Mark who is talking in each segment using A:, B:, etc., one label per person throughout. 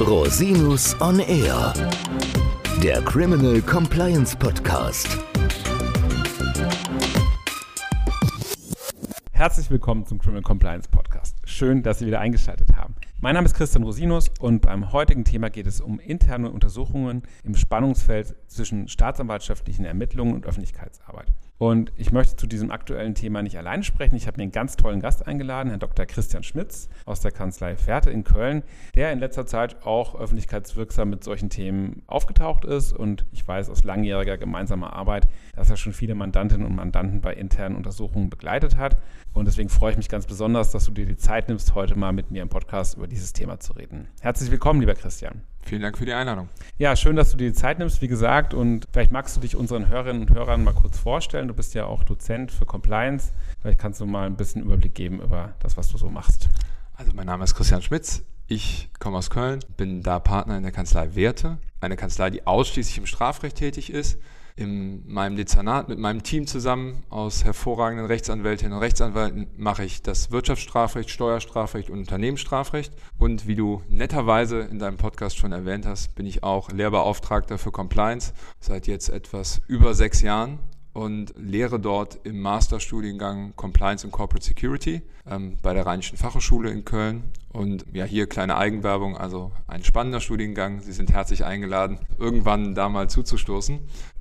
A: Rosinus on Air, der Criminal Compliance Podcast.
B: Herzlich willkommen zum Criminal Compliance Podcast. Schön, dass Sie wieder eingeschaltet haben. Mein Name ist Christian Rosinus und beim heutigen Thema geht es um interne Untersuchungen im Spannungsfeld zwischen staatsanwaltschaftlichen Ermittlungen und Öffentlichkeitsarbeit. Und ich möchte zu diesem aktuellen Thema nicht alleine sprechen. Ich habe mir einen ganz tollen Gast eingeladen, Herrn Dr. Christian Schmitz aus der Kanzlei Fährte in Köln, der in letzter Zeit auch öffentlichkeitswirksam mit solchen Themen aufgetaucht ist. Und ich weiß aus langjähriger gemeinsamer Arbeit, dass er schon viele Mandantinnen und Mandanten bei internen Untersuchungen begleitet hat. Und deswegen freue ich mich ganz besonders, dass du dir die Zeit nimmst, heute mal mit mir im Podcast über dieses Thema zu reden. Herzlich willkommen, lieber Christian.
C: Vielen Dank für die Einladung.
B: Ja, schön, dass du dir die Zeit nimmst, wie gesagt. Und vielleicht magst du dich unseren Hörerinnen und Hörern mal kurz vorstellen. Du bist ja auch Dozent für Compliance. Vielleicht kannst du mal ein bisschen Überblick geben über das, was du so machst.
C: Also mein Name ist Christian Schmitz. Ich komme aus Köln, bin da Partner in der Kanzlei Werte, eine Kanzlei, die ausschließlich im Strafrecht tätig ist in meinem Dezernat mit meinem Team zusammen aus hervorragenden Rechtsanwältinnen und Rechtsanwälten mache ich das Wirtschaftsstrafrecht, Steuerstrafrecht und Unternehmensstrafrecht. Und wie du netterweise in deinem Podcast schon erwähnt hast, bin ich auch Lehrbeauftragter für Compliance seit jetzt etwas über sechs Jahren und lehre dort im Masterstudiengang Compliance und Corporate Security ähm, bei der Rheinischen Fachhochschule in Köln. Und ja, hier kleine Eigenwerbung, also ein spannender Studiengang. Sie sind herzlich eingeladen, irgendwann da mal zuzustoßen.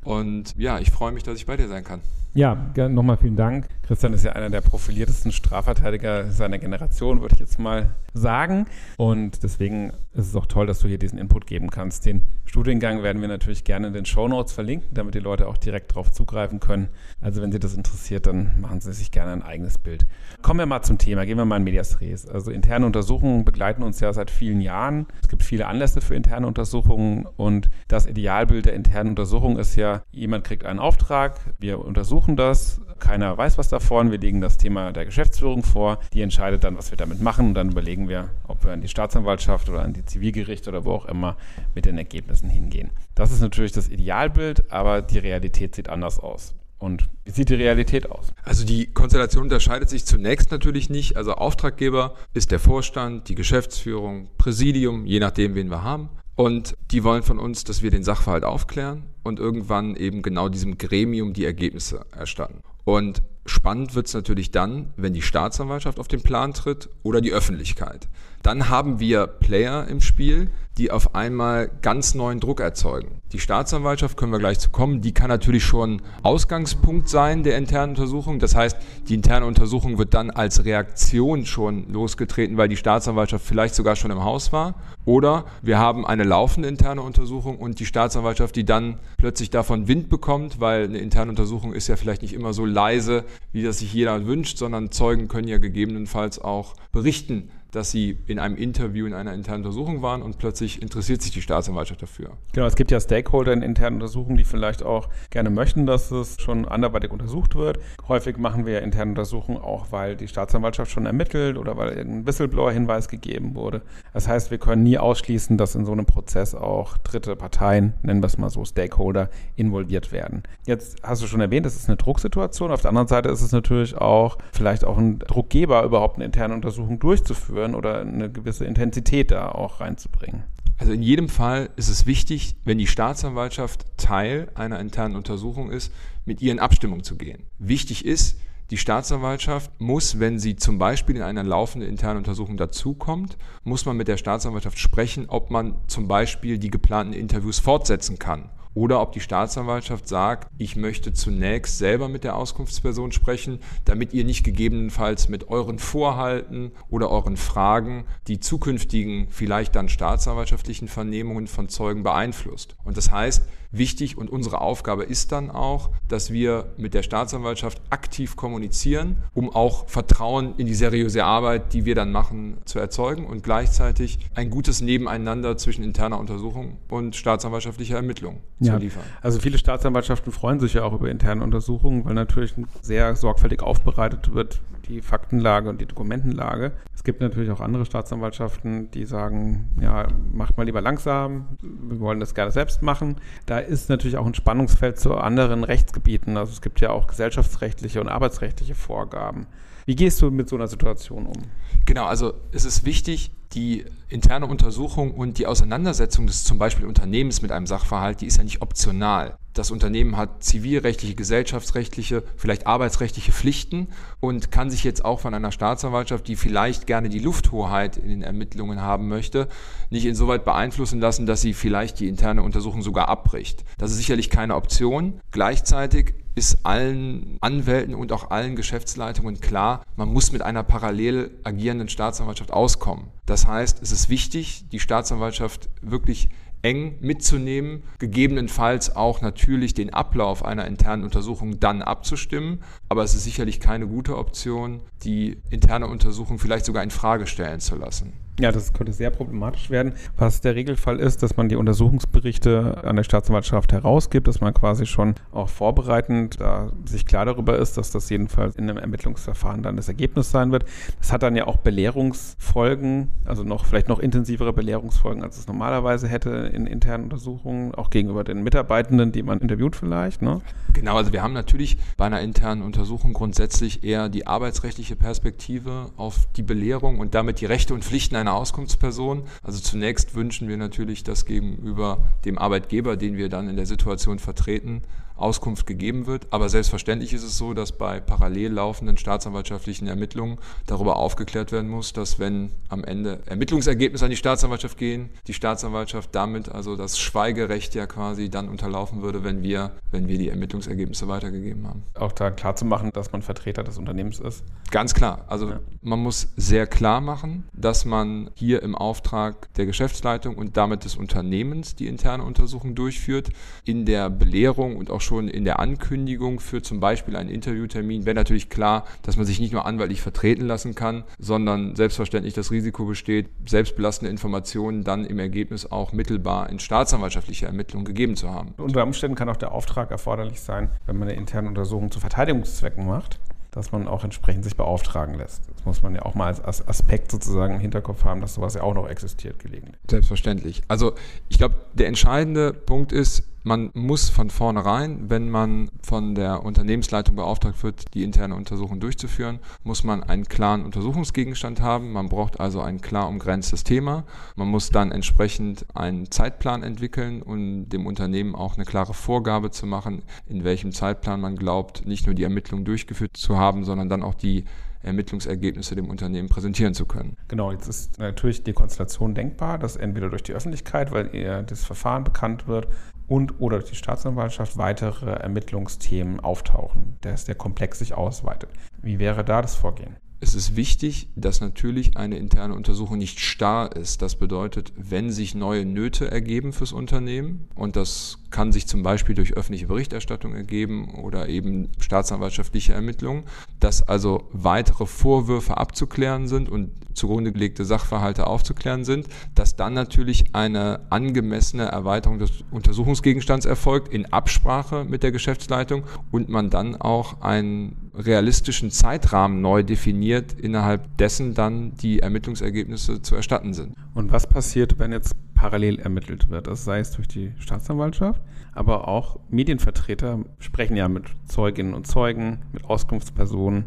C: Und ja, ich freue mich, dass ich bei dir sein kann.
B: Ja, nochmal vielen Dank. Christian ist ja einer der profiliertesten Strafverteidiger seiner Generation, würde ich jetzt mal sagen. Und deswegen ist es auch toll, dass du hier diesen Input geben kannst. Den Studiengang werden wir natürlich gerne in den Show Notes verlinken, damit die Leute auch direkt darauf zugreifen können. Also wenn Sie das interessiert, dann machen Sie sich gerne ein eigenes Bild. Kommen wir mal zum Thema. Gehen wir mal in Medias Res. Also interne Untersuchungen begleiten uns ja seit vielen Jahren. Es gibt viele Anlässe für interne Untersuchungen und das Idealbild der internen Untersuchung ist ja, jemand kriegt einen Auftrag, wir untersuchen das, keiner weiß was davon, wir legen das Thema der Geschäftsführung vor, die entscheidet dann, was wir damit machen und dann überlegen wir, ob wir an die Staatsanwaltschaft oder an die Zivilgerichte oder wo auch immer mit den Ergebnissen hingehen. Das ist natürlich das Idealbild, aber die Realität sieht anders aus. Und wie sieht die Realität aus?
C: Also die Konstellation unterscheidet sich zunächst natürlich nicht. Also Auftraggeber ist der Vorstand, die Geschäftsführung, Präsidium, je nachdem, wen wir haben. Und die wollen von uns, dass wir den Sachverhalt aufklären und irgendwann eben genau diesem Gremium die Ergebnisse erstatten. Und spannend wird es natürlich dann, wenn die Staatsanwaltschaft auf den Plan tritt oder die Öffentlichkeit. Dann haben wir Player im Spiel, die auf einmal ganz neuen Druck erzeugen. Die Staatsanwaltschaft, können wir gleich zu kommen, die kann natürlich schon Ausgangspunkt sein der internen Untersuchung. Das heißt, die interne Untersuchung wird dann als Reaktion schon losgetreten, weil die Staatsanwaltschaft vielleicht sogar schon im Haus war. Oder wir haben eine laufende interne Untersuchung und die Staatsanwaltschaft, die dann plötzlich davon Wind bekommt, weil eine interne Untersuchung ist ja vielleicht nicht immer so leise, wie das sich jeder wünscht, sondern Zeugen können ja gegebenenfalls auch berichten, dass sie in einem Interview in einer internen Untersuchung waren und plötzlich interessiert sich die Staatsanwaltschaft dafür.
B: Genau, es gibt ja Stakeholder in internen Untersuchungen, die vielleicht auch gerne möchten, dass es schon anderweitig untersucht wird. Häufig machen wir ja interne Untersuchungen auch, weil die Staatsanwaltschaft schon ermittelt oder weil irgendein Whistleblower-Hinweis gegeben wurde. Das heißt, wir können nie ausschließen, dass in so einem Prozess auch dritte Parteien, nennen wir es mal so, Stakeholder, involviert werden. Jetzt hast du schon erwähnt, es ist eine Drucksituation. Auf der anderen Seite ist es natürlich auch vielleicht auch ein Druckgeber, überhaupt eine interne Untersuchung durchzuführen führen oder eine gewisse Intensität da auch reinzubringen.
C: Also in jedem Fall ist es wichtig, wenn die Staatsanwaltschaft Teil einer internen Untersuchung ist, mit ihr in Abstimmung zu gehen. Wichtig ist, die Staatsanwaltschaft muss, wenn sie zum Beispiel in eine laufende interne Untersuchung dazukommt, muss man mit der Staatsanwaltschaft sprechen, ob man zum Beispiel die geplanten Interviews fortsetzen kann oder ob die Staatsanwaltschaft sagt, ich möchte zunächst selber mit der Auskunftsperson sprechen, damit ihr nicht gegebenenfalls mit euren Vorhalten oder euren Fragen die zukünftigen, vielleicht dann staatsanwaltschaftlichen Vernehmungen von Zeugen beeinflusst. Und das heißt, wichtig und unsere Aufgabe ist dann auch, dass wir mit der Staatsanwaltschaft aktiv kommunizieren, um auch Vertrauen in die seriöse Arbeit, die wir dann machen, zu erzeugen und gleichzeitig ein gutes Nebeneinander zwischen interner Untersuchung und staatsanwaltschaftlicher Ermittlung ja. zu liefern.
B: Also viele Staatsanwaltschaften freuen sich ja auch über interne Untersuchungen, weil natürlich sehr sorgfältig aufbereitet wird, die Faktenlage und die Dokumentenlage. Es gibt natürlich auch andere Staatsanwaltschaften, die sagen, ja, macht mal lieber langsam, wir wollen das gerne selbst machen. Da ist natürlich auch ein Spannungsfeld zu anderen Rechtsgebieten. Also es gibt ja auch gesellschaftsrechtliche und arbeitsrechtliche Vorgaben. Wie gehst du mit so einer Situation um?
C: Genau, also es ist wichtig, die interne Untersuchung und die Auseinandersetzung des zum Beispiel Unternehmens mit einem Sachverhalt, die ist ja nicht optional. Das Unternehmen hat zivilrechtliche, gesellschaftsrechtliche, vielleicht arbeitsrechtliche Pflichten und kann sich jetzt auch von einer Staatsanwaltschaft, die vielleicht gerne die Lufthoheit in den Ermittlungen haben möchte, nicht insoweit beeinflussen lassen, dass sie vielleicht die interne Untersuchung sogar abbricht. Das ist sicherlich keine Option. Gleichzeitig ist allen Anwälten und auch allen Geschäftsleitungen klar, man muss mit einer parallel agierenden Staatsanwaltschaft auskommen. Das heißt, es ist wichtig, die Staatsanwaltschaft wirklich eng mitzunehmen, gegebenenfalls auch natürlich den Ablauf einer internen Untersuchung dann abzustimmen. Aber es ist sicherlich keine gute Option, die interne Untersuchung vielleicht sogar in Frage stellen zu lassen.
B: Ja, das könnte sehr problematisch werden. Was der Regelfall ist, dass man die Untersuchungsberichte an der Staatsanwaltschaft herausgibt, dass man quasi schon auch vorbereitend da sich klar darüber ist, dass das jedenfalls in einem Ermittlungsverfahren dann das Ergebnis sein wird. Das hat dann ja auch Belehrungsfolgen, also noch vielleicht noch intensivere Belehrungsfolgen, als es normalerweise hätte in internen Untersuchungen, auch gegenüber den Mitarbeitenden, die man interviewt vielleicht. Ne?
C: Genau, also wir haben natürlich bei einer internen Untersuchung grundsätzlich eher die arbeitsrechtliche Perspektive auf die Belehrung und damit die Rechte und Pflichten einer eine Auskunftsperson. Also zunächst wünschen wir natürlich, dass gegenüber dem Arbeitgeber, den wir dann in der Situation vertreten, Auskunft gegeben wird. Aber selbstverständlich ist es so, dass bei parallel laufenden staatsanwaltschaftlichen Ermittlungen darüber aufgeklärt werden muss, dass wenn am Ende Ermittlungsergebnisse an die Staatsanwaltschaft gehen, die Staatsanwaltschaft damit also das Schweigerecht ja quasi dann unterlaufen würde, wenn wir, wenn wir die Ermittlungsergebnisse weitergegeben haben.
B: Auch da klar zu machen, dass man Vertreter des Unternehmens ist.
C: Ganz klar. Also ja. man muss sehr klar machen, dass man hier im Auftrag der Geschäftsleitung und damit des Unternehmens die interne Untersuchung durchführt. In der Belehrung und auch schon in der Ankündigung für zum Beispiel einen Interviewtermin wäre natürlich klar, dass man sich nicht nur anwaltlich vertreten lassen kann, sondern selbstverständlich das Risiko besteht, selbstbelastende Informationen dann im Ergebnis auch mittelbar in staatsanwaltschaftliche Ermittlungen gegeben zu haben.
B: Unter Umständen kann auch der Auftrag erforderlich sein, wenn man eine interne Untersuchung zu Verteidigungszwecken macht dass man auch entsprechend sich beauftragen lässt. Muss man ja auch mal als Aspekt sozusagen im Hinterkopf haben, dass sowas ja auch noch existiert gelegentlich.
C: Selbstverständlich. Also ich glaube, der entscheidende Punkt ist, man muss von vornherein, wenn man von der Unternehmensleitung beauftragt wird, die interne Untersuchung durchzuführen, muss man einen klaren Untersuchungsgegenstand haben. Man braucht also ein klar umgrenztes Thema. Man muss dann entsprechend einen Zeitplan entwickeln und dem Unternehmen auch eine klare Vorgabe zu machen, in welchem Zeitplan man glaubt, nicht nur die Ermittlung durchgeführt zu haben, sondern dann auch die Ermittlungsergebnisse dem Unternehmen präsentieren zu können.
B: Genau, jetzt ist natürlich die Konstellation denkbar, dass entweder durch die Öffentlichkeit, weil ihr das Verfahren bekannt wird, und oder durch die Staatsanwaltschaft weitere Ermittlungsthemen auftauchen, dass der Komplex sich ausweitet. Wie wäre da das Vorgehen?
C: Es ist wichtig, dass natürlich eine interne Untersuchung nicht starr ist. Das bedeutet, wenn sich neue Nöte ergeben fürs Unternehmen, und das kann sich zum Beispiel durch öffentliche Berichterstattung ergeben oder eben staatsanwaltschaftliche Ermittlungen, dass also weitere Vorwürfe abzuklären sind und zugrunde gelegte Sachverhalte aufzuklären sind, dass dann natürlich eine angemessene Erweiterung des Untersuchungsgegenstands erfolgt in Absprache mit der Geschäftsleitung und man dann auch einen realistischen Zeitrahmen neu definiert, innerhalb dessen dann die Ermittlungsergebnisse zu erstatten sind.
B: Und was passiert, wenn jetzt parallel ermittelt wird? Das sei es durch die Staatsanwaltschaft, aber auch Medienvertreter sprechen ja mit Zeuginnen und Zeugen, mit Auskunftspersonen.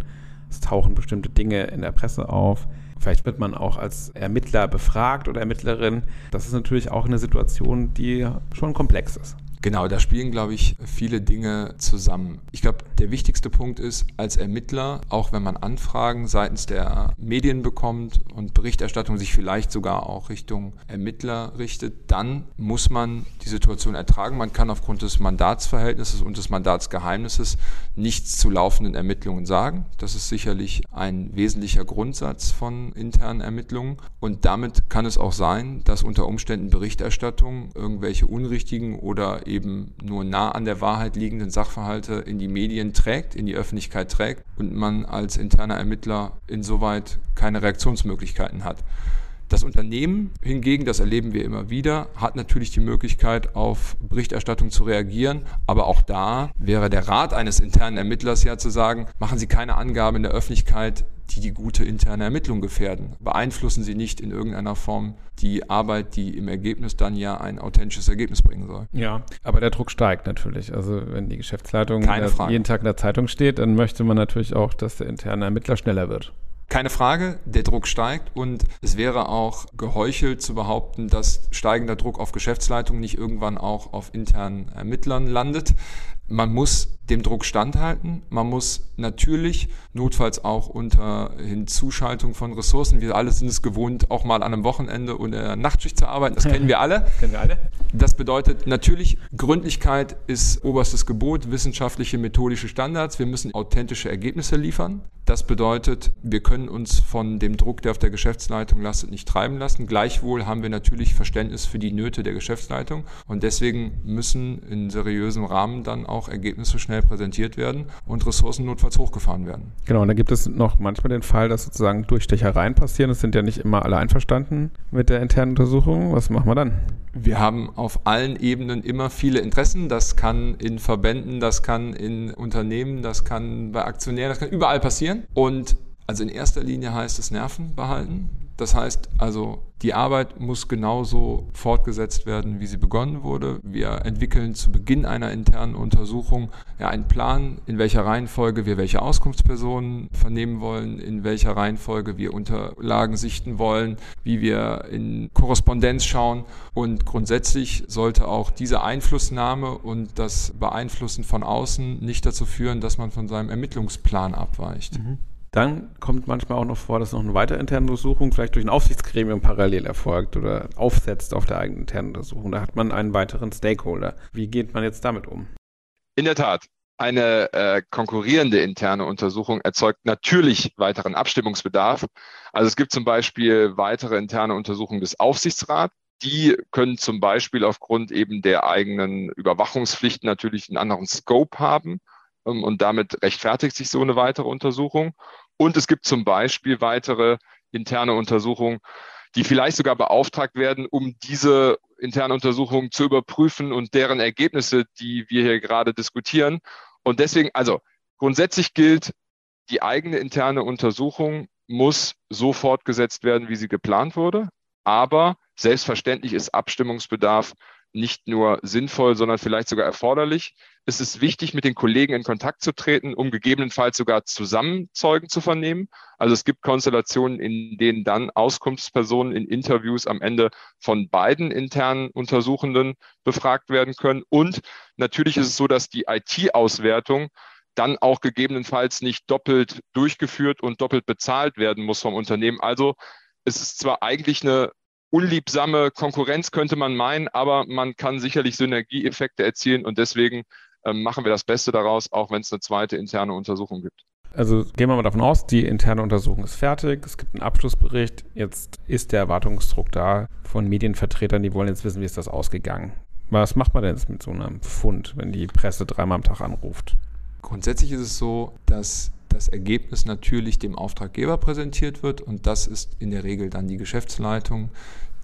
B: Es tauchen bestimmte Dinge in der Presse auf. Vielleicht wird man auch als Ermittler befragt oder Ermittlerin. Das ist natürlich auch eine Situation, die schon komplex ist.
C: Genau, da spielen, glaube ich, viele Dinge zusammen. Ich glaube, der wichtigste Punkt ist, als Ermittler, auch wenn man Anfragen seitens der Medien bekommt und Berichterstattung sich vielleicht sogar auch Richtung Ermittler richtet, dann muss man die Situation ertragen. Man kann aufgrund des Mandatsverhältnisses und des Mandatsgeheimnisses nichts zu laufenden Ermittlungen sagen. Das ist sicherlich ein wesentlicher Grundsatz von internen Ermittlungen. Und damit kann es auch sein, dass unter Umständen Berichterstattung irgendwelche unrichtigen oder eben nur nah an der Wahrheit liegenden Sachverhalte in die Medien trägt, in die Öffentlichkeit trägt und man als interner Ermittler insoweit keine Reaktionsmöglichkeiten hat. Das Unternehmen hingegen, das erleben wir immer wieder, hat natürlich die Möglichkeit, auf Berichterstattung zu reagieren. Aber auch da wäre der Rat eines internen Ermittlers ja zu sagen, machen Sie keine Angaben in der Öffentlichkeit, die die gute interne Ermittlung gefährden. Beeinflussen Sie nicht in irgendeiner Form die Arbeit, die im Ergebnis dann ja ein authentisches Ergebnis bringen soll.
B: Ja, aber der Druck steigt natürlich. Also wenn die Geschäftsleitung jeden Tag in der Zeitung steht, dann möchte man natürlich auch, dass der interne Ermittler schneller wird.
C: keine Frage, der Druck steigt und es wäre auch geheuchelt zu behaupten, dass steigender Druck auf Geschäftsleitung nicht irgendwann auch auf internen Ermittlern landet. Man muss dem Druck standhalten. Man muss natürlich notfalls auch unter Hinzuschaltung von Ressourcen, wir alle sind es gewohnt, auch mal an einem Wochenende und in der Nachtschicht zu arbeiten. Das kennen wir alle. kennen wir alle. Das bedeutet natürlich, Gründlichkeit ist oberstes Gebot, wissenschaftliche, methodische Standards. Wir müssen authentische Ergebnisse liefern. Das bedeutet, wir können uns von dem Druck, der auf der Geschäftsleitung lastet, nicht treiben lassen. Gleichwohl haben wir natürlich Verständnis für die Nöte der Geschäftsleitung und deswegen müssen in seriösem Rahmen dann auch Ergebnisse schnell schnell präsentiert werden und Ressourcen notfalls hochgefahren werden.
B: Genau, und dann gibt es noch manchmal den Fall, dass sozusagen Durchstechereien passieren. Es sind ja nicht immer alle einverstanden mit der internen Untersuchung. Was machen wir dann?
C: Wir haben auf allen Ebenen immer viele Interessen. Das kann in Verbänden, das kann in Unternehmen, das kann bei Aktionären, das kann überall passieren. Und also in erster Linie heißt es Nerven behalten. Das heißt also, die Arbeit muss genauso fortgesetzt werden, wie sie begonnen wurde. Wir entwickeln zu Beginn einer internen Untersuchung ja, einen Plan, in welcher Reihenfolge wir welche Auskunftspersonen vernehmen wollen, in welcher Reihenfolge wir Unterlagen sichten wollen, wie wir in Korrespondenz schauen. Und grundsätzlich sollte auch diese Einflussnahme und das Beeinflussen von außen nicht dazu führen, dass man von seinem Ermittlungsplan abweicht. Mhm.
B: Dann kommt manchmal auch noch vor, dass noch eine weitere interne Untersuchung vielleicht durch ein Aufsichtsgremium parallel erfolgt oder aufsetzt auf der eigenen internen Untersuchung. Da hat man einen weiteren Stakeholder. Wie geht man jetzt damit um?
D: In der Tat. Eine äh, konkurrierende interne Untersuchung erzeugt natürlich weiteren Abstimmungsbedarf. Also es gibt zum Beispiel weitere interne Untersuchungen des Aufsichtsrats. Die können zum Beispiel aufgrund eben der eigenen Überwachungspflichten natürlich einen anderen Scope haben und damit rechtfertigt sich so eine weitere Untersuchung. Und es gibt zum Beispiel weitere interne Untersuchungen, die vielleicht sogar beauftragt werden, um diese interne Untersuchung zu überprüfen und deren Ergebnisse, die wir hier gerade diskutieren. Und deswegen, also grundsätzlich gilt, die eigene interne Untersuchung muss so fortgesetzt werden, wie sie geplant wurde. Aber selbstverständlich ist Abstimmungsbedarf nicht nur sinnvoll, sondern vielleicht sogar erforderlich. Es ist wichtig, mit den Kollegen in Kontakt zu treten, um gegebenenfalls sogar zusammen Zeugen zu vernehmen. Also es gibt Konstellationen, in denen dann Auskunftspersonen in Interviews am Ende von beiden internen Untersuchenden befragt werden können. Und natürlich ist es so, dass die IT-Auswertung dann auch gegebenenfalls nicht doppelt durchgeführt und doppelt bezahlt werden muss vom Unternehmen. Also es ist zwar eigentlich eine unliebsame Konkurrenz, könnte man meinen, aber man kann sicherlich Synergieeffekte erzielen und deswegen ähm, machen wir das Beste daraus, auch wenn es eine zweite interne Untersuchung gibt.
B: Also gehen wir mal davon aus, die interne Untersuchung ist fertig, es gibt einen Abschlussbericht, jetzt ist der Erwartungsdruck da von Medienvertretern, die wollen jetzt wissen, wie ist das ausgegangen. Was macht man denn jetzt mit so einem Fund, wenn die Presse dreimal am Tag anruft?
C: Grundsätzlich ist es so, dass das Ergebnis natürlich dem Auftraggeber präsentiert wird und das ist in der Regel dann die Geschäftsleitung,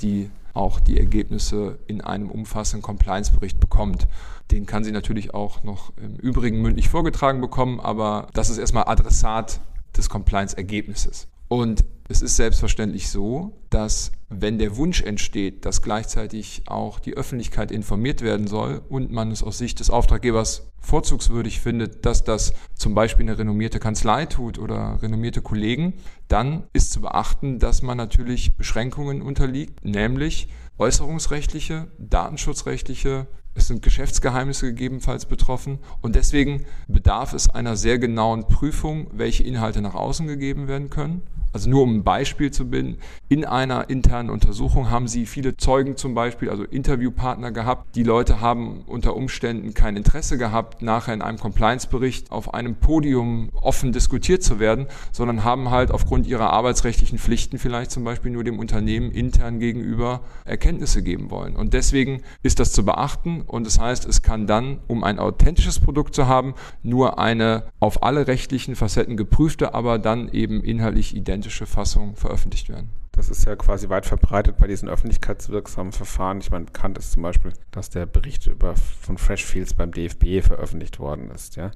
C: die auch die Ergebnisse in einem umfassenden Compliance-Bericht bekommt. Den kann sie natürlich auch noch im Übrigen mündlich vorgetragen bekommen, aber das ist erstmal Adressat des Compliance-Ergebnisses. Und es ist selbstverständlich so, dass wenn der Wunsch entsteht, dass gleichzeitig auch die Öffentlichkeit informiert werden soll und man es aus Sicht des Auftraggebers vorzugswürdig findet, dass das zum Beispiel eine renommierte Kanzlei tut oder renommierte Kollegen, dann ist zu beachten, dass man natürlich Beschränkungen unterliegt, nämlich äußerungsrechtliche, datenschutzrechtliche, es sind Geschäftsgeheimnisse gegebenenfalls betroffen und deswegen bedarf es einer sehr genauen Prüfung, welche Inhalte nach außen gegeben werden können also nur um ein Beispiel zu bilden, in einer internen Untersuchung haben sie viele Zeugen zum Beispiel, also Interviewpartner gehabt. Die Leute haben unter Umständen kein Interesse gehabt, nachher in einem Compliance-Bericht auf einem Podium offen diskutiert zu werden, sondern haben halt aufgrund ihrer arbeitsrechtlichen Pflichten vielleicht zum Beispiel nur dem Unternehmen intern gegenüber Erkenntnisse geben wollen. Und deswegen ist das zu beachten und das heißt, es kann dann, um ein authentisches Produkt zu haben, nur eine auf alle rechtlichen Facetten geprüfte, aber dann eben inhaltlich identische authentische Fassung veröffentlicht werden.
B: Das ist ja quasi weit verbreitet bei diesen öffentlichkeitswirksamen Verfahren. Ich meine, bekannt ist zum Beispiel, dass der Bericht über, von Freshfields beim DFB veröffentlicht worden ist, ja,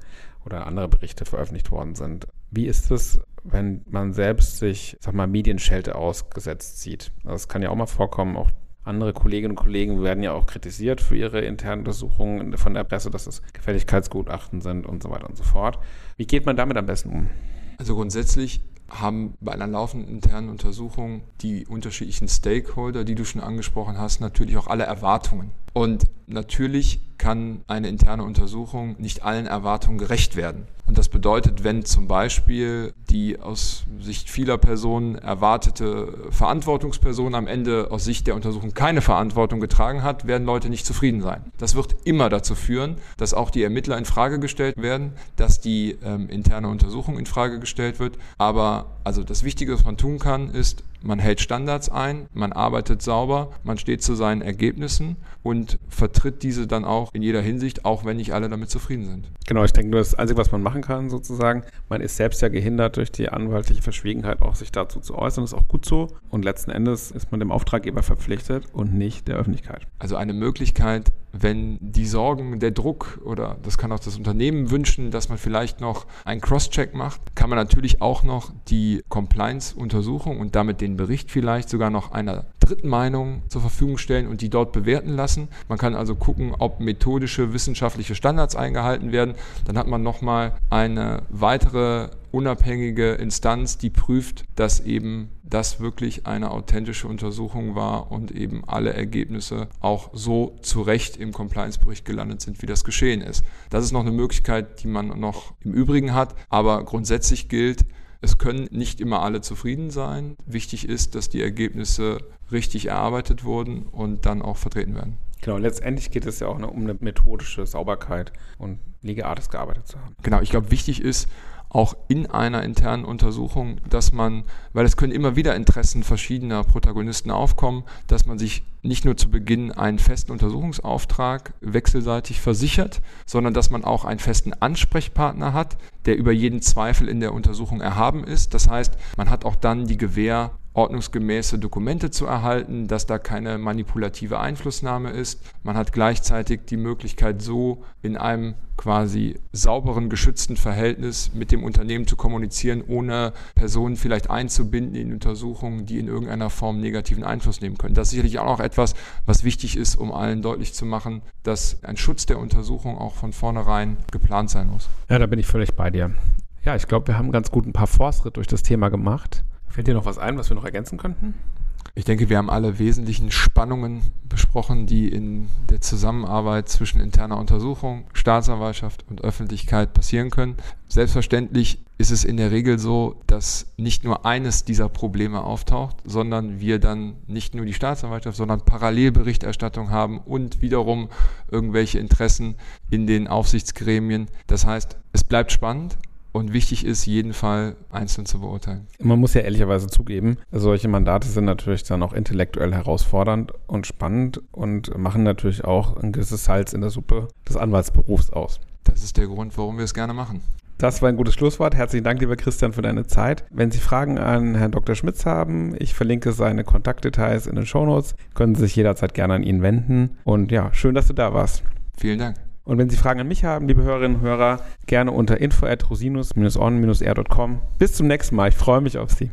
B: oder andere Berichte veröffentlicht worden sind. Wie ist es, wenn man selbst sich, sag mal, Medienschelte ausgesetzt sieht? Also es kann ja auch mal vorkommen, auch andere Kolleginnen und Kollegen werden ja auch kritisiert für ihre internen Untersuchungen von der Presse, dass es Gefälligkeitsgutachten sind und so weiter und so fort. Wie geht man damit am besten um?
C: Also grundsätzlich haben bei einer laufenden internen Untersuchung die unterschiedlichen Stakeholder, die du schon angesprochen hast, natürlich auch alle Erwartungen. Und natürlich kann eine interne Untersuchung nicht allen Erwartungen gerecht werden. Und das bedeutet, wenn zum Beispiel die aus Sicht vieler Personen erwartete Verantwortungsperson am Ende aus Sicht der Untersuchung keine Verantwortung getragen hat, werden Leute nicht zufrieden sein. Das wird immer dazu führen, dass auch die Ermittler in Frage gestellt werden, dass die ähm, interne Untersuchung in Frage gestellt wird. Aber also das Wichtige, was man tun kann, ist man hält Standards ein, man arbeitet sauber, man steht zu seinen Ergebnissen und vertritt diese dann auch in jeder Hinsicht, auch wenn nicht alle damit zufrieden sind.
B: Genau, ich denke, nur das Einzige, was man machen kann, sozusagen, man ist selbst ja gehindert durch die anwaltliche Verschwiegenheit auch sich dazu zu äußern, das ist auch gut so. Und letzten Endes ist man dem Auftraggeber verpflichtet und nicht der Öffentlichkeit.
C: Also eine Möglichkeit, wenn die Sorgen, der Druck oder das kann auch das Unternehmen wünschen, dass man vielleicht noch einen Cross-Check macht, kann man natürlich auch noch die Compliance-Untersuchung und damit den Bericht vielleicht sogar noch einer dritten Meinung zur Verfügung stellen und die dort bewerten lassen. Man kann also gucken, ob methodische, wissenschaftliche Standards eingehalten werden. Dann hat man nochmal eine weitere unabhängige Instanz, die prüft, dass eben das wirklich eine authentische Untersuchung war und eben alle Ergebnisse auch so zu Recht im Compliance-Bericht gelandet sind, wie das geschehen ist. Das ist noch eine Möglichkeit, die man noch im Übrigen hat, aber grundsätzlich gilt, es können nicht immer alle zufrieden sein. Wichtig ist, dass die Ergebnisse richtig erarbeitet wurden und dann auch vertreten werden.
B: Genau, letztendlich geht es ja auch um eine methodische Sauberkeit und Legeartes gearbeitet zu haben.
C: Genau, ich glaube, wichtig ist, auch in einer internen Untersuchung, dass man, weil es können immer wieder Interessen verschiedener Protagonisten aufkommen, dass man sich nicht nur zu Beginn einen festen Untersuchungsauftrag wechselseitig versichert, sondern dass man auch einen festen Ansprechpartner hat, der über jeden Zweifel in der Untersuchung erhaben ist. Das heißt, man hat auch dann die Gewähr, ordnungsgemäße Dokumente zu erhalten, dass da keine manipulative Einflussnahme ist. Man hat gleichzeitig die Möglichkeit, so in einem quasi sauberen, geschützten Verhältnis mit dem Unternehmen zu kommunizieren, ohne Personen vielleicht einzubinden in Untersuchungen, die in irgendeiner Form negativen Einfluss nehmen können. Das ist sicherlich auch noch etwas, was wichtig ist, um allen deutlich zu machen, dass ein Schutz der Untersuchung auch von vornherein geplant sein muss.
B: Ja, da bin ich völlig bei dir. Ja, ich glaube, wir haben ganz gut ein paar Forstschritt durch das Thema gemacht. Fällt dir noch was ein, was wir noch ergänzen könnten?
C: Ich denke, wir haben alle wesentlichen Spannungen besprochen, die in der Zusammenarbeit zwischen interner Untersuchung, Staatsanwaltschaft und Öffentlichkeit passieren können. Selbstverständlich ist es in der Regel so, dass nicht nur eines dieser Probleme auftaucht, sondern wir dann nicht nur die Staatsanwaltschaft, sondern Parallelberichterstattung haben und wiederum irgendwelche Interessen in den Aufsichtsgremien. Das heißt, es bleibt spannend, und wichtig ist, jeden Fall einzeln zu beurteilen.
B: Man muss ja ehrlicherweise zugeben, solche Mandate sind natürlich dann auch intellektuell herausfordernd und spannend und machen natürlich auch ein gewisses Salz in der Suppe des Anwaltsberufs aus.
C: Das ist der Grund, warum wir es gerne machen.
B: Das war ein gutes Schlusswort. Herzlichen Dank, lieber Christian, für deine Zeit. Wenn Sie Fragen an Herrn Dr. Schmitz haben, ich verlinke seine Kontaktdetails in den Shownotes, können Sie sich jederzeit gerne an ihn wenden. Und ja, schön, dass du da warst.
C: Vielen Dank.
B: Und wenn Sie Fragen an mich haben, liebe Hörerinnen und Hörer, gerne unter info at rosinus-on-r.com. Bis zum nächsten Mal. Ich freue mich auf Sie.